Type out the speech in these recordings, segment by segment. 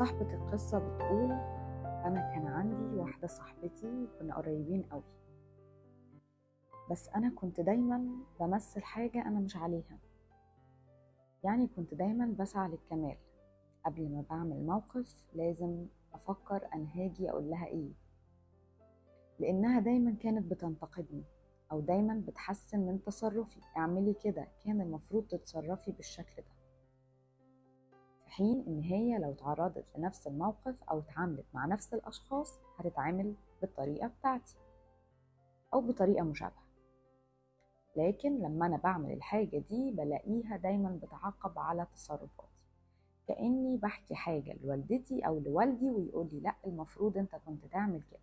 صاحبة القصة بتقول أنا كان عندي واحدة صاحبتي كنا قريبين قوي بس أنا كنت دايما بمثل حاجة أنا مش عليها. يعني كنت دايما بسعى للكمال. قبل ما بعمل موقف لازم أفكر أنا هاجي أقول لها إيه. لأنها دايما كانت بتنتقدني أو دايما بتحسن من تصرفي. اعملي كده كان المفروض تتصرفي بالشكل ده. في حين إن هي لو تعرضت لنفس الموقف أو اتعاملت مع نفس الأشخاص هتتعامل بالطريقة بتاعتي أو بطريقة مشابهة. لكن لما أنا بعمل الحاجة دي بلاقيها دايما بتعاقب على تصرفاتي. كأني بحكي حاجة لوالدتي أو لوالدي ويقول لي لأ المفروض أنت كنت تعمل كده.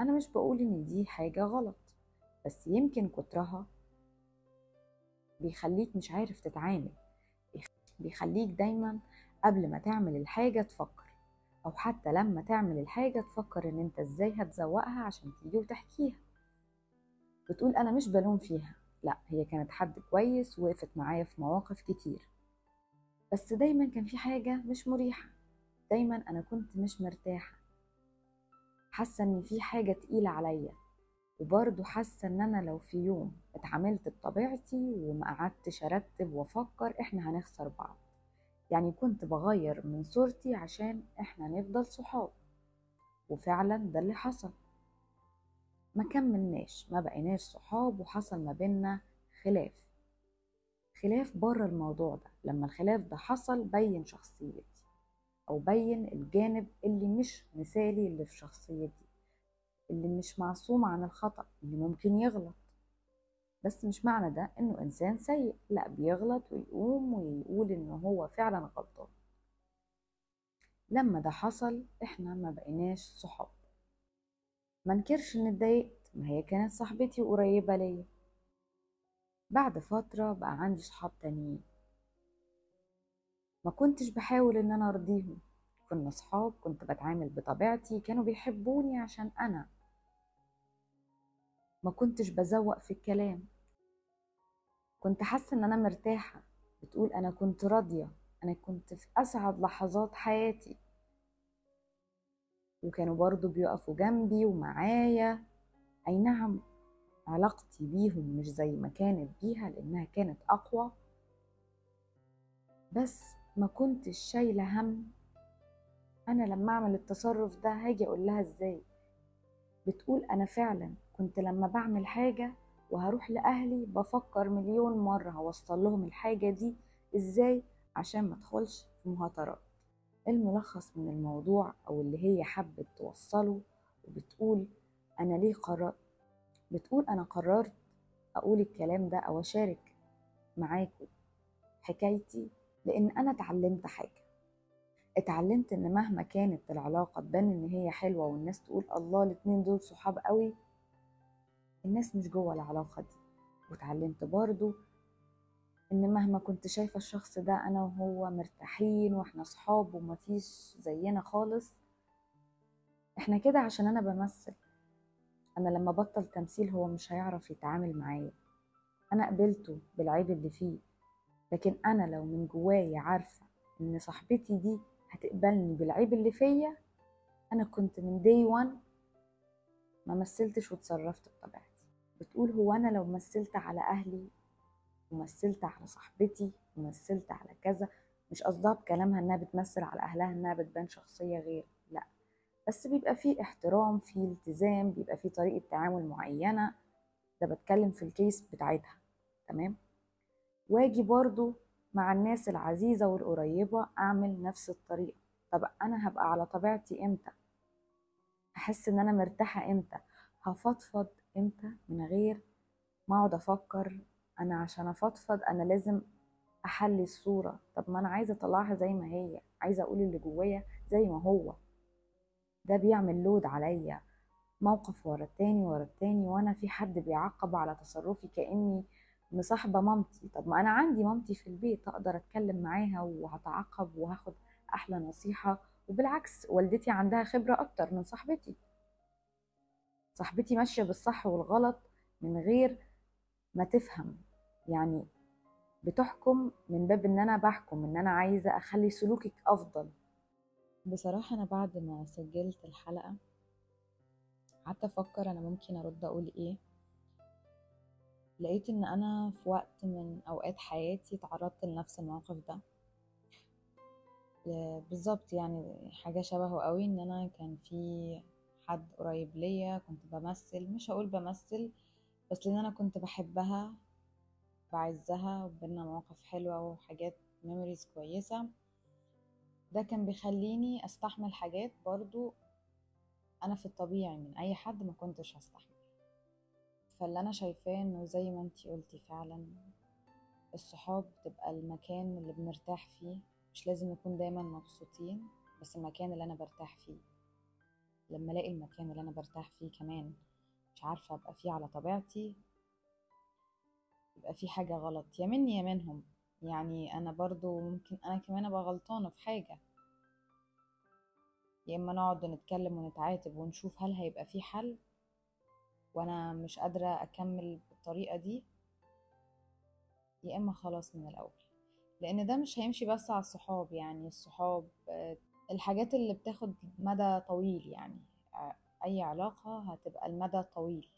أنا مش بقول إن دي حاجة غلط بس يمكن كترها بيخليك مش عارف تتعامل بيخليك دايما قبل ما تعمل الحاجة تفكر أو حتى لما تعمل الحاجة تفكر إن أنت إزاي هتزوقها عشان تيجي وتحكيها. بتقول أنا مش بلوم فيها لأ هي كانت حد كويس وقفت معايا في مواقف كتير. بس دايما كان في حاجة مش مريحة دايما أنا كنت مش مرتاحة. حاسة إن في حاجة تقيلة عليا. وبرضه حاسة إن أنا لو في يوم اتعاملت بطبيعتي وما قعدتش أرتب وأفكر إحنا هنخسر بعض. يعني كنت بغير من صورتي عشان إحنا نفضل صحاب. وفعلا ده اللي حصل. ما كملناش ما بقيناش صحاب وحصل ما بينا خلاف. خلاف بره الموضوع ده. لما الخلاف ده حصل بين شخصيتي أو بين الجانب اللي مش مثالي اللي في شخصيتي. اللي مش معصوم عن الخطأ اللي ممكن يغلط. بس مش معنى ده إنه إنسان سيء. لأ بيغلط ويقوم ويقول انه هو فعلا غلطان. لما ده حصل إحنا ما بقيناش صحاب. ما انكرش إني اتضايقت. ما هي كانت صاحبتي وقريبة ليا. بعد فترة بقى عندي صحاب تانيين. ما كنتش بحاول إن أنا أرضيهم. كنا صحاب كنت بتعامل بطبيعتي كانوا بيحبوني عشان أنا. ما كنتش بزوق في الكلام. كنت حاسة إن أنا مرتاحة. بتقول أنا كنت راضية. أنا كنت في أسعد لحظات حياتي. وكانوا برضو بيقفوا جنبي ومعايا. أي نعم علاقتي بيهم مش زي ما كانت بيها لأنها كانت أقوى. بس ما كنتش شايلة هم. أنا لما أعمل التصرف ده هاجي أقول لها إزاي؟ بتقول أنا فعلا كنت لما بعمل حاجة وهروح لأهلي بفكر مليون مرة هوصل لهم الحاجة دي إزاي عشان ما أدخلش في مهاترات. الملخص من الموضوع أو اللي هي حبت توصله وبتقول أنا ليه قررت بتقول أنا قررت أقول الكلام ده أو أشارك معاكم حكايتي لأن أنا اتعلمت حاجة. اتعلمت إن مهما كانت العلاقة تبان إن هي حلوة والناس تقول الله الاتنين دول صحاب قوي الناس مش جوه العلاقة دي. واتعلمت برضو إن مهما كنت شايفة الشخص ده أنا وهو مرتاحين وإحنا صحاب ومفيش زينا خالص إحنا كده عشان أنا بمثل. أنا لما بطل تمثيل هو مش هيعرف يتعامل معايا. أنا قبلته بالعيب اللي فيه. لكن أنا لو من جوايا عارفة إن صاحبتي دي هتقبلني بالعيب اللي فيا أنا كنت من دي وان ما مثلتش وتصرفت بطبيعتي. بتقول هو أنا لو مثلت على أهلي ومثلت على صاحبتي ومثلت على كذا مش قصدها بكلامها إنها بتمثل على أهلها إنها بتبان شخصية غير لأ. بس بيبقى فيه احترام فيه التزام بيبقى فيه طريقة تعامل معينة ده بتكلم في الكيس بتاعتها تمام؟ واجي برضو مع الناس العزيزة والقريبة أعمل نفس الطريقة. طب أنا هبقى على طبيعتي إمتى؟ هحس إن أنا مرتاحة إمتى؟ هفضفض إمتى من غير ما اقعد أفكر أنا عشان افضفض أنا لازم احلي الصورة. طب ما أنا عايزة اطلعها زي ما هي عايزة أقول اللي جوايا زي ما هو. ده بيعمل لود عليا موقف ورا التاني ورا التاني وأنا في حد بيعقب على تصرفي كأني مصاحبة مامتي. طب ما أنا عندي مامتي في البيت أقدر اتكلم معاها وهتعاقب وهاخد أحلى نصيحة. وبالعكس والدتي عندها خبرة أكتر من صاحبتي. صاحبتي ماشية بالصح والغلط من غير ما تفهم. يعني بتحكم من باب إن أنا بحكم إن أنا عايزة أخلي سلوكك أفضل. بصراحة أنا بعد ما سجلت الحلقة قعدت أفكر أنا ممكن أرد أقول إيه. لقيت إن أنا في وقت من أوقات حياتي تعرضت لنفس الموقف ده. بالظبط يعني حاجة شبهه قوي إن أنا كان في حد قريب ليا كنت بمثل مش هقول بمثل بس لأن أنا كنت بحبها بعزها وبينا مواقف حلوة وحاجات ميموريز كويسة. ده كان بيخليني أستحمل حاجات برضو أنا في الطبيعي من أي حد ما كنتش هستحمل. فاللي أنا شايفاه إنه زي ما أنتي قلتي فعلا الصحاب بتبقى المكان اللي بنرتاح فيه. مش لازم نكون دايما مبسوطين بس المكان اللي أنا برتاح فيه. لما ألاقي المكان اللي أنا برتاح فيه كمان مش عارفة أبقى فيه على طبيعتي يبقى في حاجة غلط. يا مني يا منهم. يعني أنا برضو ممكن أنا كمان أبقى غلطانة في حاجة. يا إما نقعد نتكلم ونتعاتب ونشوف هل هيبقى في حل وأنا مش قادرة أكمل بالطريقة دي. يا إما خلاص من الأول. لأن ده مش هيمشي بس على الصحاب يعني الصحاب الحاجات اللي بتاخد مدى طويل يعني أي علاقة هتبقى المدى طويل.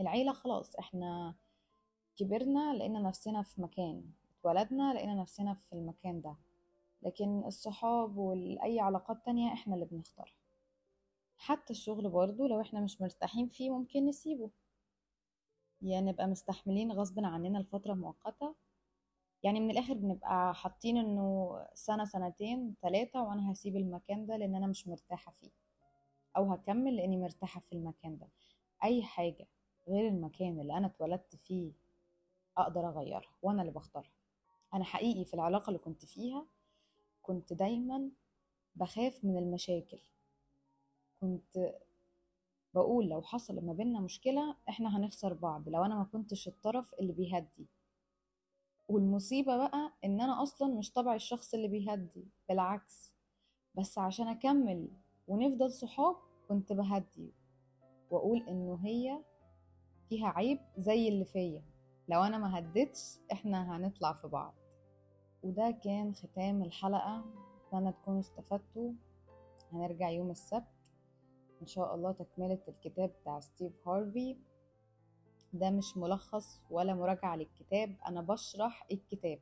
العيلة خلاص إحنا كبرنا لقينا نفسنا في مكان اتولدنا لقينا نفسنا في المكان ده. لكن الصحاب واي علاقات تانية إحنا اللي بنختارها. حتى الشغل برضو لو إحنا مش مرتاحين فيه ممكن نسيبه. يعني نبقى مستحملين غصب عننا لفترة مؤقتة يعني من الآخر بنبقى حاطين إنه سنة سنتين ثلاثة وأنا هسيب المكان ده لأن أنا مش مرتاحة فيه أو هكمل لأني مرتاحة في المكان ده. أي حاجة غير المكان اللي أنا اتولدت فيه أقدر أغيرها وأنا اللي بختارها. أنا حقيقي في العلاقة اللي كنت فيها كنت دايما بخاف من المشاكل. كنت بقول لو حصل ما بيننا مشكلة إحنا هنخسر بعض لو أنا ما كنتش الطرف اللي بيهدي. والمصيبة بقى إن أنا أصلا مش طبع الشخص اللي بيهدي بالعكس. بس عشان أكمل ونفضل صحاب كنت بهدي وأقول إنه هي فيها عيب زي اللي فيا. لو أنا ما هديتش إحنا هنطلع في بعض. وده كان ختام الحلقة. أتمنى تكونوا استفدتوا. هنرجع يوم السبت. إن شاء الله تكملة الكتاب بتاع ستيف هارفي. ده مش ملخص ولا مراجعة للكتاب أنا بشرح الكتاب.